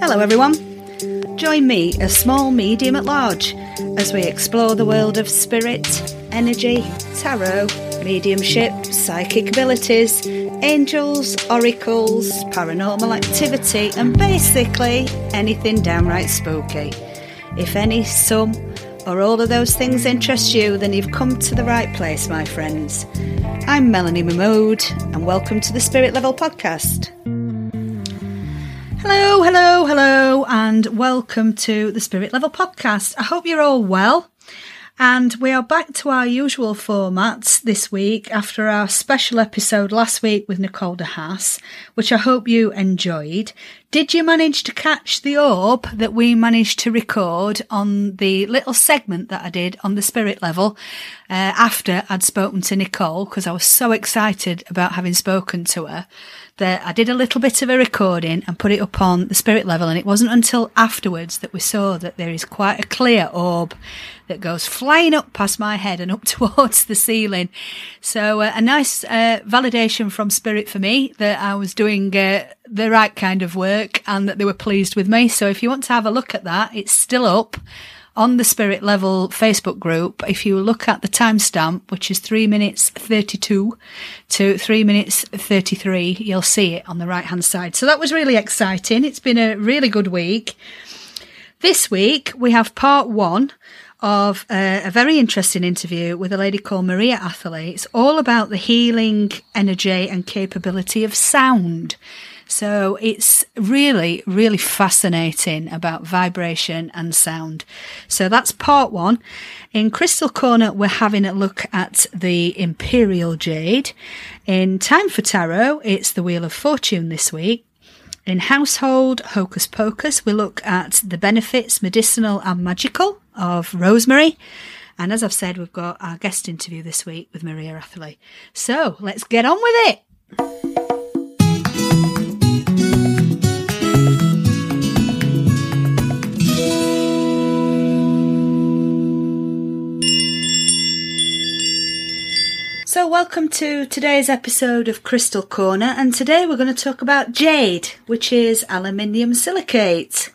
Hello, everyone. Join me, a small medium at large, as we explore the world of spirit, energy, tarot, mediumship, psychic abilities, angels, oracles, paranormal activity, and basically anything downright spooky. If any, some, or all of those things interest you, then you've come to the right place, my friends. I'm Melanie Mahmood, and welcome to the Spirit Level Podcast. Hello, hello, hello, and welcome to the Spirit Level Podcast. I hope you're all well. And we are back to our usual formats this week after our special episode last week with Nicole de Haas, which I hope you enjoyed. Did you manage to catch the orb that we managed to record on the little segment that I did on the spirit level uh, after I'd spoken to Nicole? Because I was so excited about having spoken to her that I did a little bit of a recording and put it up on the spirit level. And it wasn't until afterwards that we saw that there is quite a clear orb that goes flying up past my head and up towards the ceiling. So uh, a nice uh, validation from spirit for me that I was doing uh, the right kind of work and that they were pleased with me. So if you want to have a look at that, it's still up on the Spirit Level Facebook group, if you look at the timestamp, which is three minutes 32 to three minutes 33, you'll see it on the right hand side. So that was really exciting. It's been a really good week. This week we have part one of a, a, very interesting interview with a lady called Maria Atherley. It's all about the healing energy and capability of sound. So it's really, really fascinating about vibration and sound. So that's part one. In Crystal Corner, we're having a look at the Imperial Jade. In Time for Tarot, it's the Wheel of Fortune this week. In Household Hocus Pocus, we look at the benefits, medicinal and magical, of rosemary. And as I've said, we've got our guest interview this week with Maria Atherley. So let's get on with it. So, welcome to today's episode of Crystal Corner, and today we're going to talk about jade, which is aluminium silicate.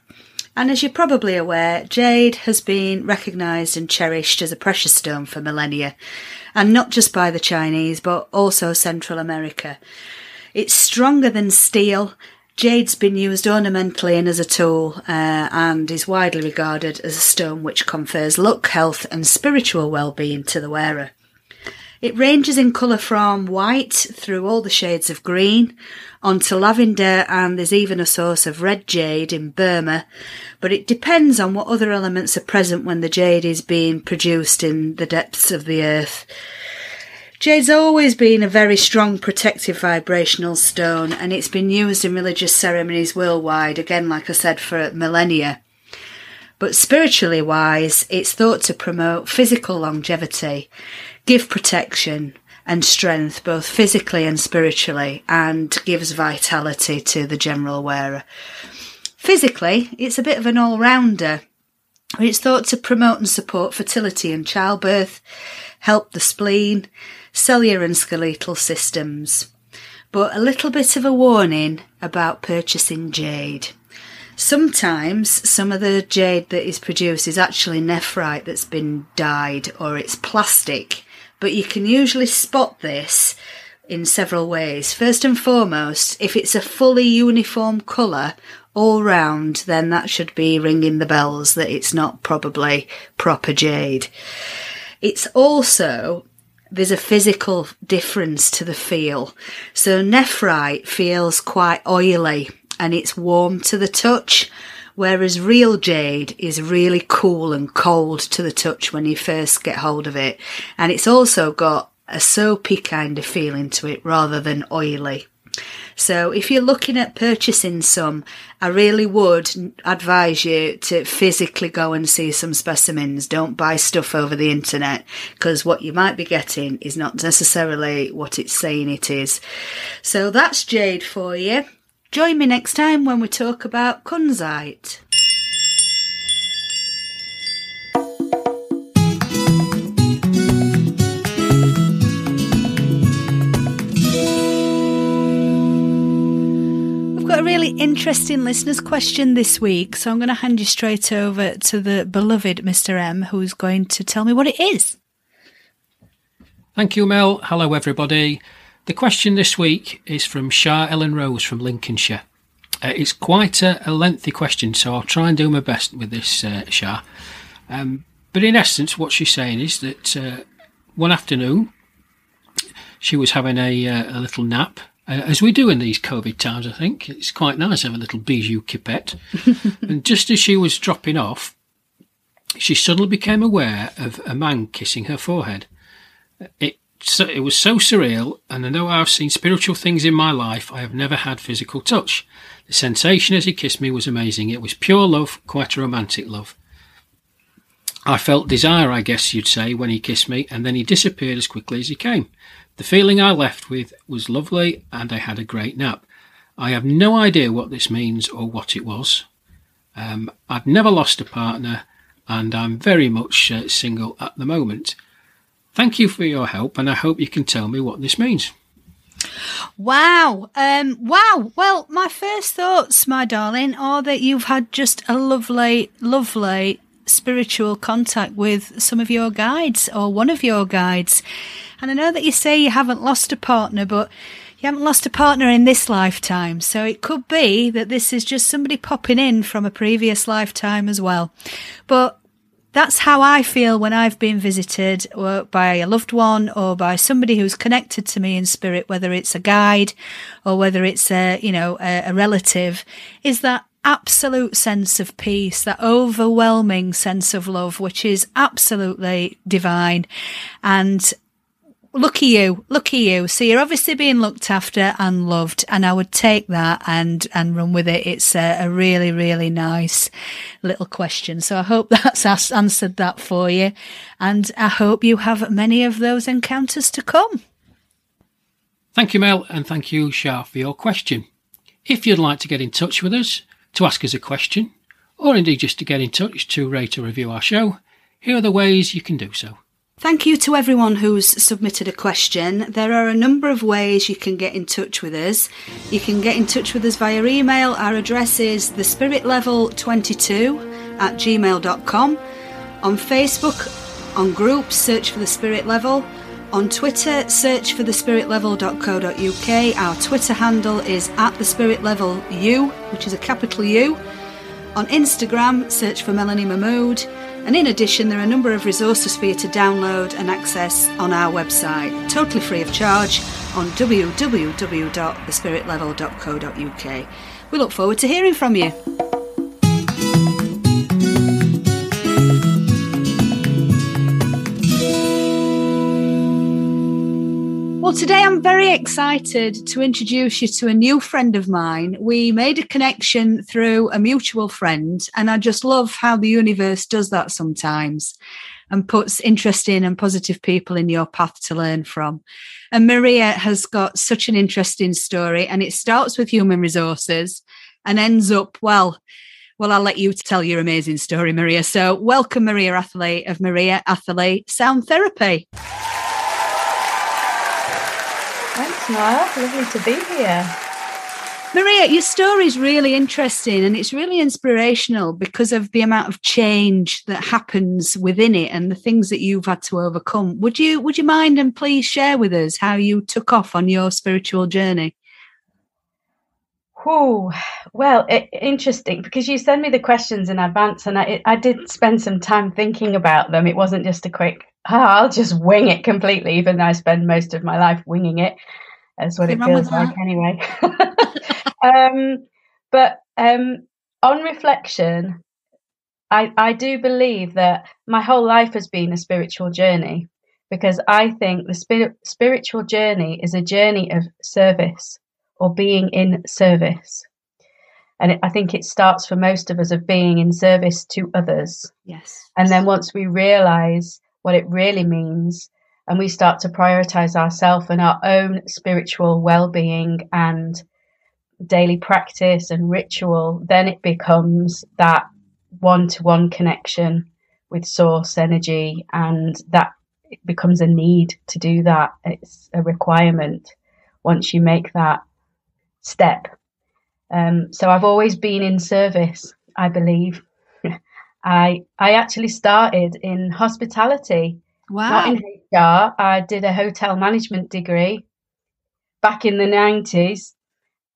And as you're probably aware, jade has been recognised and cherished as a precious stone for millennia, and not just by the Chinese, but also Central America. It's stronger than steel. Jade's been used ornamentally and as a tool, uh, and is widely regarded as a stone which confers luck, health, and spiritual well-being to the wearer. It ranges in colour from white through all the shades of green onto lavender and there's even a source of red jade in Burma, but it depends on what other elements are present when the jade is being produced in the depths of the earth. Jade's always been a very strong protective vibrational stone and it's been used in religious ceremonies worldwide, again, like I said, for millennia. But spiritually wise, it's thought to promote physical longevity give protection and strength both physically and spiritually and gives vitality to the general wearer. Physically, it's a bit of an all-rounder. It's thought to promote and support fertility and childbirth, help the spleen, cellular and skeletal systems. But a little bit of a warning about purchasing jade. Sometimes some of the jade that is produced is actually nephrite that's been dyed or it's plastic but you can usually spot this in several ways. First and foremost, if it's a fully uniform colour all round, then that should be ringing the bells that it's not probably proper jade. It's also there's a physical difference to the feel. So nephrite feels quite oily and it's warm to the touch, whereas real jade is really cool and cold to the touch when you first get hold of it. And it's also got a soapy kind of feeling to it rather than oily. So if you're looking at purchasing some, I really would advise you to physically go and see some specimens. Don't buy stuff over the internet because what you might be getting is not necessarily what it's saying it is. So that's jade for you. Join me next time when we talk about kunzite. We've got a really interesting listeners' question this week, so I'm going to hand you straight over to the beloved Mr. M, who's going to tell me what it is. Thank you, Mel. Hello, everybody. The question this week is from Char Ellen Rose from Lincolnshire. Uh, it's quite a, a, lengthy question, so I'll try and do my best with this, uh, Char. Um, but in essence, what she's saying is that uh, one afternoon she was having a, uh, a little nap, uh, as we do in these COVID times, I think. It's quite nice to have a little bijou kipette. and just as she was dropping off, she suddenly became aware of a man kissing her forehead. It so, it was so surreal, and although I've seen spiritual things in my life, I have never had physical touch. The sensation as he kissed me was amazing. It was pure love, quite a romantic love. I felt desire, I guess you'd say, when he kissed me, and then he disappeared as quickly as he came. The feeling I left with was lovely, and I had a great nap. I have no idea what this means or what it was. Um, I've never lost a partner, and I'm very much uh, single at the moment. Thank you for your help, and I hope you can tell me what this means. Wow. Um, wow. Well, my first thoughts, my darling, are that you've had just a lovely, lovely spiritual contact with some of your guides or one of your guides. And I know that you say you haven't lost a partner, but you haven't lost a partner in this lifetime. So it could be that this is just somebody popping in from a previous lifetime as well. But that's how I feel when I've been visited uh, by a loved one or by somebody who's connected to me in spirit, whether it's a guide or whether it's a, you know, a, a relative, is that absolute sense of peace, that overwhelming sense of love, which is absolutely divine. And lucky you, lucky you. So you're obviously being looked after and loved, and I would take that and and run with it. It's a, a really really nice little question. So I hope that's answered that for you, and I hope you have many of those encounters to come. Thank you, Mel, and thank you, Char, for your question. If you'd like to get in touch with us to ask us a question, or indeed just to get in touch to rate or review our show, here are the ways you can do so. Thank you to everyone who's submitted a question. There are a number of ways you can get in touch with us. You can get in touch with us via email. Our address is thespiritlevel22 at gmail.com. On Facebook, on groups, search for The Spirit Level. On Twitter, search for thespiritlevel.co.uk. Our Twitter handle is at thespiritlevel.u, which is a capital U. On Instagram, search for Melanie Mahmood. And in addition, there are a number of resources for you to download and access on our website, totally free of charge, on www.thespiritlevel.co.uk. We look forward to hearing from you. Well, today I'm very excited to introduce you to a new friend of mine. We made a connection through a mutual friend, and I just love how the universe does that sometimes and puts interesting and positive people in your path to learn from. And Maria has got such an interesting story, and it starts with human resources and ends up, well, well, I'll let you tell your amazing story, Maria. So, welcome, Maria Atherley of Maria Atherley Sound Therapy. Thanks, Niall. Lovely to be here. Maria, your story is really interesting and it's really inspirational because of the amount of change that happens within it and the things that you've had to overcome. Would you would you mind and please share with us how you took off on your spiritual journey? Oh, well, it, interesting because you send me the questions in advance, and I, I did spend some time thinking about them. It wasn't just a quick, oh, I'll just wing it completely, even though I spend most of my life winging it. That's what it feels like, anyway. um, but um, on reflection, I, I do believe that my whole life has been a spiritual journey because I think the spirit, spiritual journey is a journey of service or being in service. And it, I think it starts for most of us of being in service to others. Yes. And then once we realize what it really means and we start to prioritize ourselves and our own spiritual well being and daily practice and ritual, then it becomes that one to one connection with source energy and that becomes a need to do that. It's a requirement once you make that step. Um, so I've always been in service, I believe. I I actually started in hospitality, Wow. not in HR. I did a hotel management degree back in the nineties,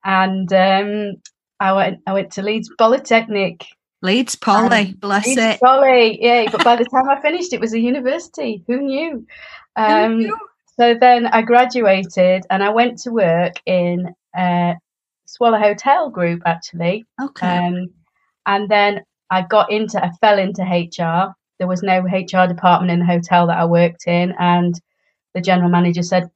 and um, I went I went to Leeds Polytechnic. Leeds Poly, bless Leeds it. Poly, yeah. But by the time I finished, it was a university. Who knew? Who Um, knew? so then I graduated and I went to work in uh, Swallow Hotel Group actually. Okay. Um, and then I got into, I fell into HR. There was no HR department in the hotel that I worked in. And the general manager said,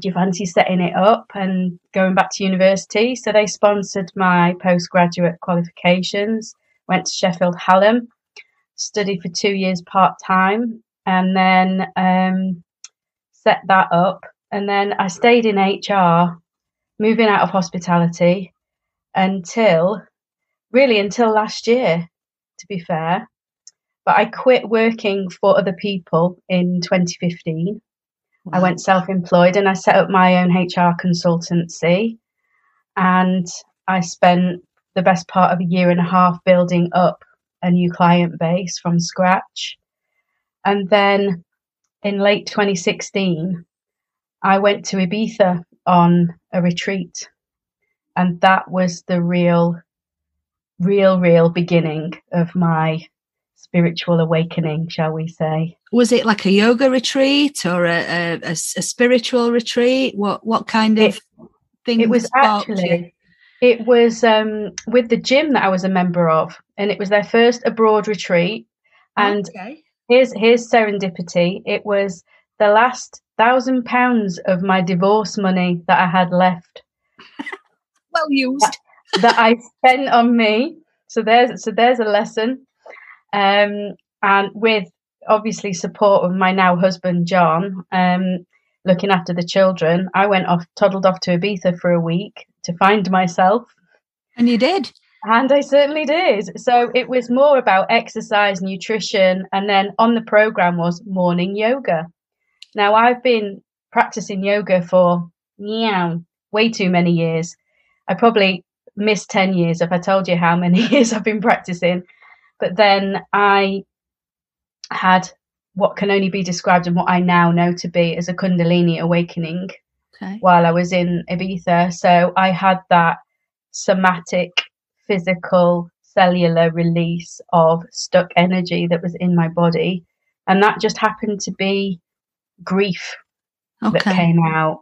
Do you fancy setting it up and going back to university? So they sponsored my postgraduate qualifications, went to Sheffield Hallam, studied for two years part time, and then um, set that up. And then I stayed in HR, moving out of hospitality until really until last year, to be fair. But I quit working for other people in 2015. I went self employed and I set up my own HR consultancy. And I spent the best part of a year and a half building up a new client base from scratch. And then in late 2016, I went to Ibiza on a retreat. And that was the real, real, real beginning of my spiritual awakening, shall we say. Was it like a yoga retreat or a a spiritual retreat? What what kind of It- thing? It was sparked you? actually, it was um, with the gym that I was a member of, and it was their first abroad retreat. And okay. here's here's serendipity. It was the last thousand pounds of my divorce money that I had left well used. That I spent on me. So there's so there's a lesson. Um, and with obviously support of my now husband John, um, looking after the children, I went off, toddled off to Ibiza for a week to find myself. And you did. And I certainly did. So it was more about exercise, nutrition, and then on the program was morning yoga. Now I've been practicing yoga for yeah, way too many years. I probably missed 10 years if I told you how many years I've been practicing. But then I had what can only be described and what I now know to be as a Kundalini awakening Okay. while I was in Ibiza. So I had that somatic, physical, cellular release of stuck energy that was in my body. And that just happened to be grief that came out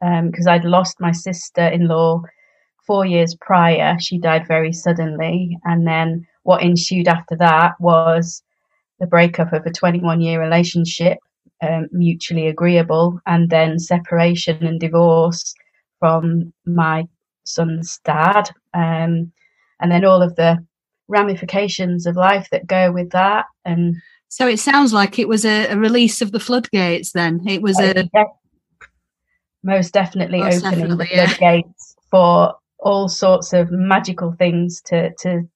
um, because I'd lost my sister in law four years prior. She died very suddenly. And then what ensued after that was the breakup of a 21 year relationship, um, mutually agreeable, and then separation and divorce from my son's dad. Um, and then all of the ramifications of life that go with that. And So it sounds like it was a, a release of the floodgates. Then it was a Yeah, most definitely Most opening definitely, the yeah. floodgates for all sorts of magical things to to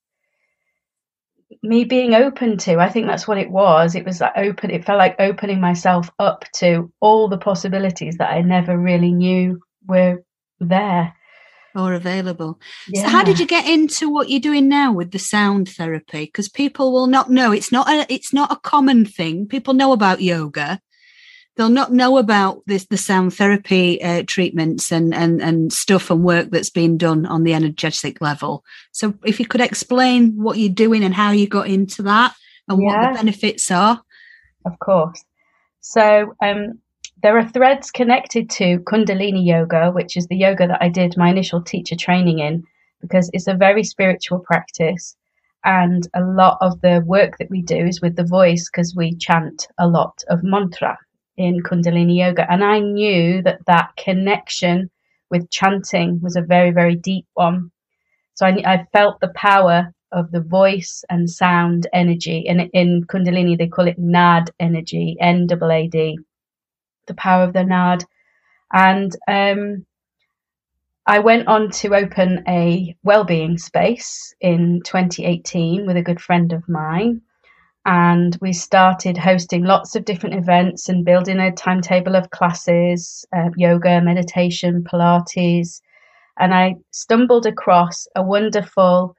me being open to. I think that's what it was. It was like open. It felt like opening myself up to all the possibilities that I never really knew were there. or available. Yeah. So how did you get into what you're doing now with the sound therapy? Because people will not know. It's not a it's not a common thing. People know about yoga. They'll not know about this the sound therapy uh, treatments and, and and stuff and work that's been done on the energetic level. So if you could explain what you're doing and how you got into that and what the benefits are. Of course. So um, there are threads connected to Kundalini Yoga, which is the yoga that I did my initial teacher training in, because it's a very spiritual practice. And a lot of the work that we do is with the voice because we chant a lot of mantra in Kundalini Yoga. And I knew that that connection with chanting was a very, very deep one. So I, I felt the power of the voice and sound energy. And in Kundalini, they call it Naad energy, N A A D, the power of the Naad. And um, I went on to open a well-being space in 2018 with a good friend of mine. And we started hosting lots of different events and building a timetable of classes, uh, yoga, meditation, Pilates. and I stumbled across a wonderful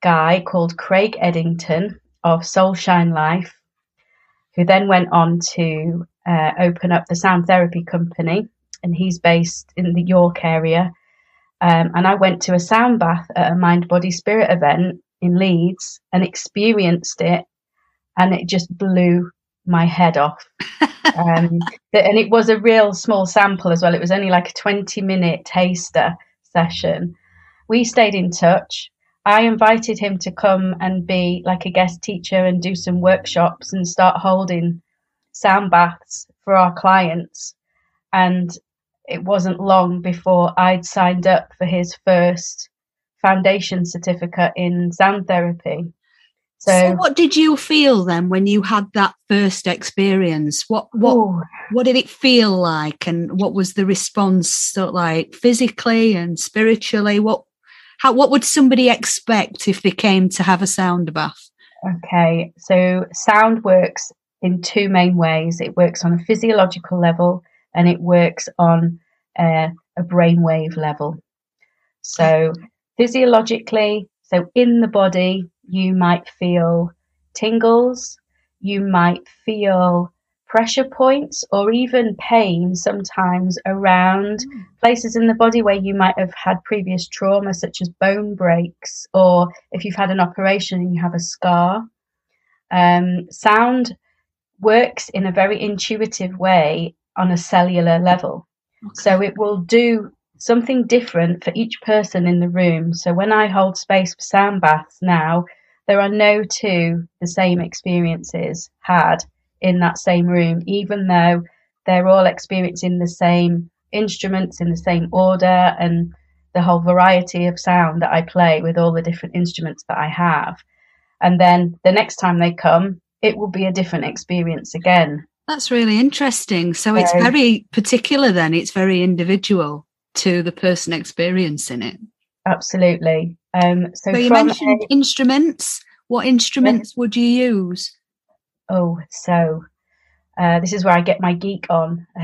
guy called Craig Eddington of Soulshine Life, who then went on to uh, open up the sound therapy company, and he's based in the York area. Um, and I went to a sound bath at a Mind Body Spirit event in Leeds and experienced it, and it just blew my head off. um, and it was a real small sample as well. It was only like a 20 minute taster session. We stayed in touch. I invited him to come and be like a guest teacher and do some workshops and start holding sound baths for our clients. And it wasn't long before I'd signed up for his first foundation certificate in sound therapy. So, so, what did you feel then when you had that first experience? What what ooh. what did it feel like, and what was the response sort of like physically and spiritually? What how what would somebody expect if they came to have a sound bath? Okay, so sound works in two main ways. It works on a physiological level, and it works on uh, a brainwave level. So physiologically, so in the body, you might feel tingles, you might feel pressure points or even pain sometimes around mm. places in the body where you might have had previous trauma, such as bone breaks, or if you've had an operation and you have a scar. Um, sound works in a very intuitive way on a cellular level. Okay. So it will do something different for each person in the room. So when I hold space for sound baths now, there are no two the same experiences had in that same room, even though they're all experiencing the same instruments in the same order and the whole variety of sound that I play with all the different instruments that I have. And then the next time they come, it will be a different experience again. That's really interesting. So, so it's very particular then, it's very individual to the person experiencing it. Absolutely. Um, so, so you mentioned a, instruments. What instruments would you use? Oh, so uh, this is where I get my geek on.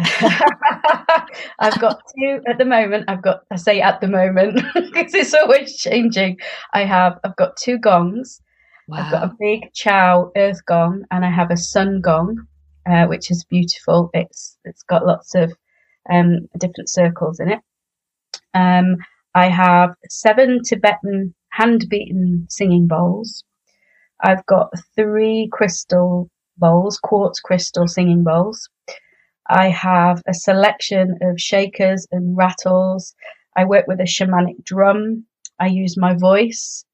I've got two at the moment. I've got I say at the moment because it's always changing. I have I've got two gongs. Wow. I've got a big Chau earth gong and I have a sun gong, uh, which is beautiful. It's it's got lots of um, different circles in it. Um, I have seven Tibetan hand beaten singing bowls. I've got three crystal bowls, quartz crystal singing bowls. I have a selection of shakers and rattles. I work with a shamanic drum. I use my voice.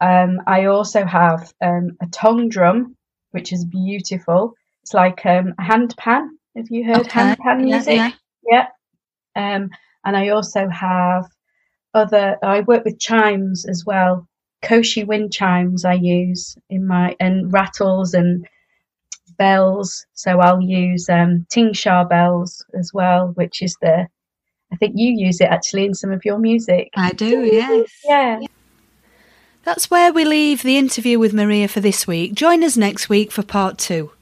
Um, I also have um, a tongue drum, which is beautiful. It's like um, a hand pan. Have you heard okay. hand pan music? Yeah. yeah. yeah. Um, and I also have other. I work with chimes as well. Koshi wind chimes I use in my and rattles and bells. So I'll use um, Tingsha bells as well, which is the. I think you use it actually in some of your music. I do, yes. Yeah. That's where we leave the interview with Maria for this week. Join us next week for part two.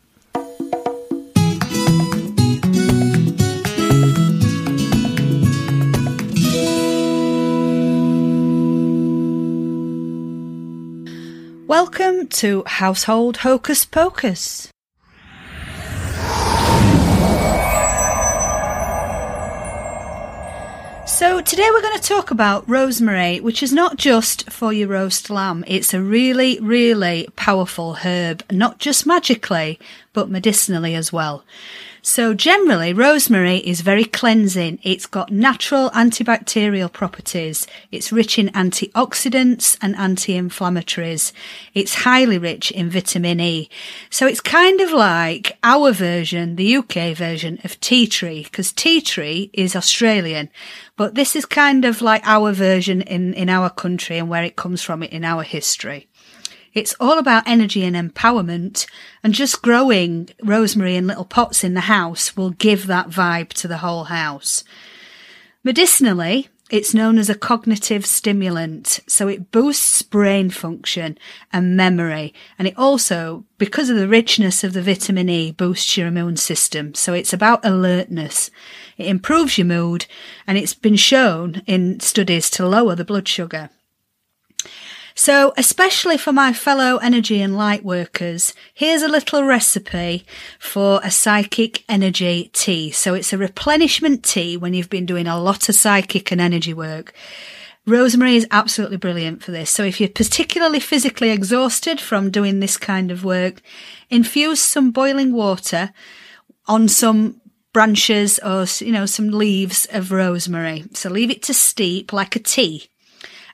Welcome to Household Hocus Pocus. So, today we're going to talk about rosemary, which is not just for your roast lamb. It's a really, really powerful herb, not just magically, but medicinally as well. So generally, rosemary is very cleansing. It's got natural antibacterial properties. It's rich in antioxidants and anti-inflammatories. It's highly rich in vitamin E. So it's kind of like our version, the UK version of tea tree, because tea tree is Australian. But this is kind of like our version in, in our country and where it comes from in our history. It's all about energy and empowerment, and just growing rosemary in little pots in the house will give that vibe to the whole house. Medicinally, It's known as a cognitive stimulant. So it boosts brain function and memory. And it also, because of the richness of the vitamin E, boosts your immune system. So it's about alertness. It improves your mood and it's been shown in studies to lower the blood sugar. So, especially for my fellow energy and light workers, here's a little recipe for a psychic energy tea. So it's a replenishment tea when you've been doing a lot of psychic and energy work. Rosemary is absolutely brilliant for this. So if you're particularly physically exhausted from doing this kind of work, infuse some boiling water on some branches or, you know, some leaves of rosemary. So leave it to steep like a tea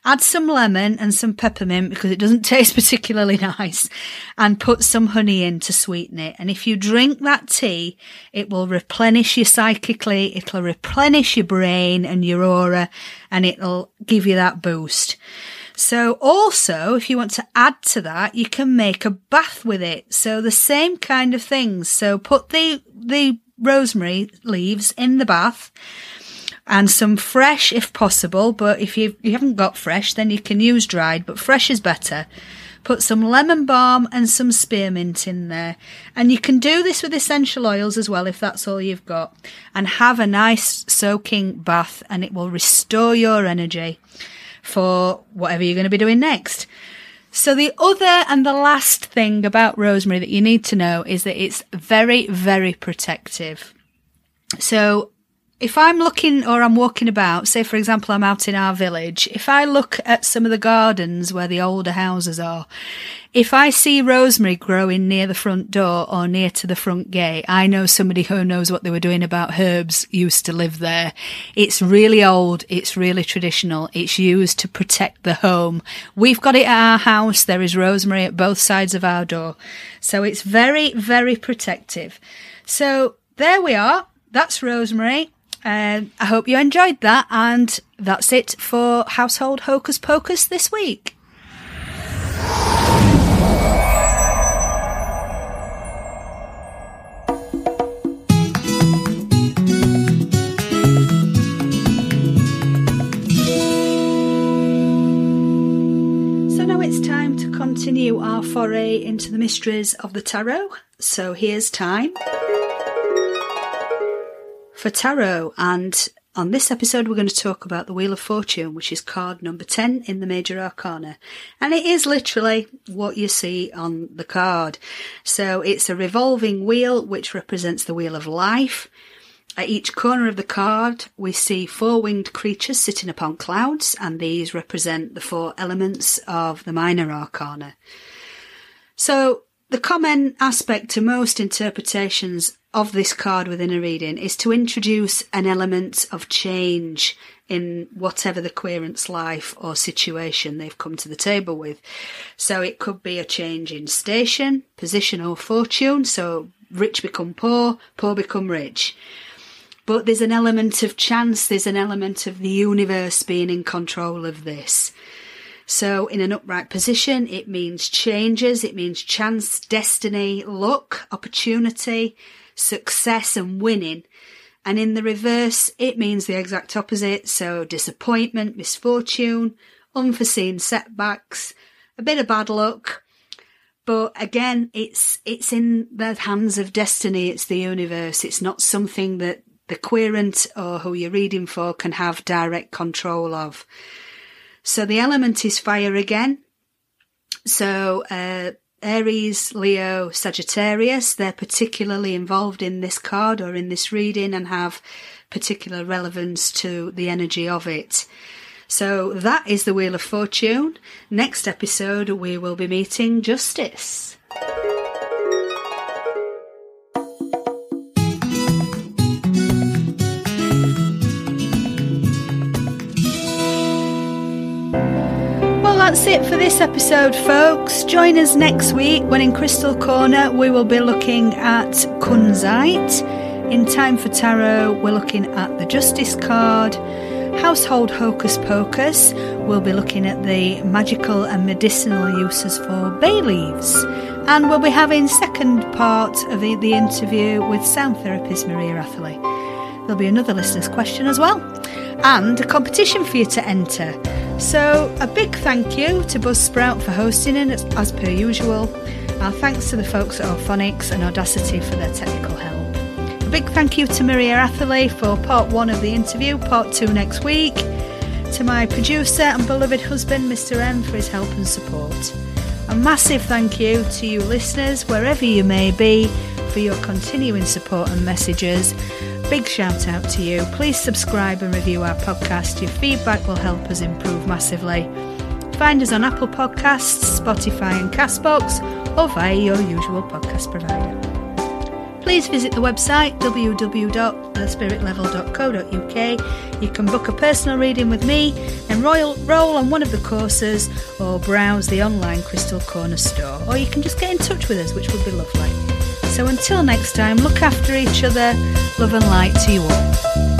Add some lemon and some peppermint because it doesn't taste particularly nice and put some honey in to sweeten it. And if you drink that tea, it will replenish you psychically. It'll replenish your brain and your aura and it'll give you that boost. So also, if you want to add to that, you can make a bath with it. So the same kind of things. So put the, the rosemary leaves in the bath and some fresh if possible. But if you, you haven't got fresh, then you can use dried, but fresh is better. Put some lemon balm and some spearmint in there. And you can do this with essential oils as well if that's all you've got. And have a nice soaking bath and it will restore your energy for whatever you're going to be doing next. So the other and the last thing about rosemary that you need to know is that it's very, very protective. So if I'm looking or I'm walking about, say for example, I'm out in our village, if I look at some of the gardens where the older houses are, if I see rosemary growing near the front door or near to the front gate, I know somebody who knows what they were doing about herbs used to live there. It's really old. It's really traditional. It's used to protect the home. We've got it at our house. There is rosemary at both sides of our door. So it's very, very protective. So there we are. That's rosemary. Um, I hope you enjoyed that, and that's it for Household Hocus Pocus this week. So now it's time to continue our foray into the mysteries of the tarot. So here's time for tarot. And on this episode, we're going to talk about the Wheel of Fortune, which is card number 10 in the Major Arcana. And it is literally what you see on the card. So it's a revolving wheel, which represents the Wheel of Life. At each corner of the card, we see four winged creatures sitting upon clouds, and these represent the four elements of the Minor Arcana. So, the common aspect to most interpretations of this card within a reading is to introduce an element of change in whatever the querent's life or situation they've come to the table with. So it could be a change in station, position or fortune. So rich become poor, poor become rich. But there's an element of chance, there's an element of the universe being in control of this. So in an upright position, it means changes, it means chance, destiny, luck, opportunity, success and winning. And in the reverse, it means the exact opposite. So disappointment, misfortune, unforeseen setbacks, a bit of bad luck. But again, it's, it's in the hands of destiny. It's the universe. It's not something that the querent or who you're reading for can have direct control of. So the element is fire again. So, uh, Aries, Leo, Sagittarius, they're particularly involved in this card or in this reading and have particular relevance to the energy of it. So that is the Wheel of Fortune. Next episode, we will be meeting Justice. That's it for this episode, folks. Join us next week when in Crystal Corner we will be looking at Kunzite. In Time for Tarot, we're looking at the Justice card. Household Hocus Pocus, we'll be looking at the magical and medicinal uses for bay leaves. And we'll be having second part of the, the interview with sound therapist Maria Atherley. There'll be another listener's question as well. and a competition for you to enter. So, a big thank you to Buzzsprout for hosting it as, per usual. Our thanks to the folks at Auphonics and Audacity for their technical help. A big thank you to Maria Atherley for part one of the interview, part two next week. To my producer and beloved husband, Mr. M, for his help and support. A massive thank you to you listeners, wherever you may be, for your continuing support and messages. Big shout out to you. Please subscribe and review our podcast. Your feedback will help us improve massively. Find us on Apple Podcasts, Spotify, and Castbox, or via your usual podcast provider. Please visit the website www.thespiritlevel.co.uk. You can book a personal reading with me, enroll roll on one of the courses, or browse the online Crystal Corner store. Or you can just get in touch with us, which would be lovely. So until next time, look after each other, love and light to you all.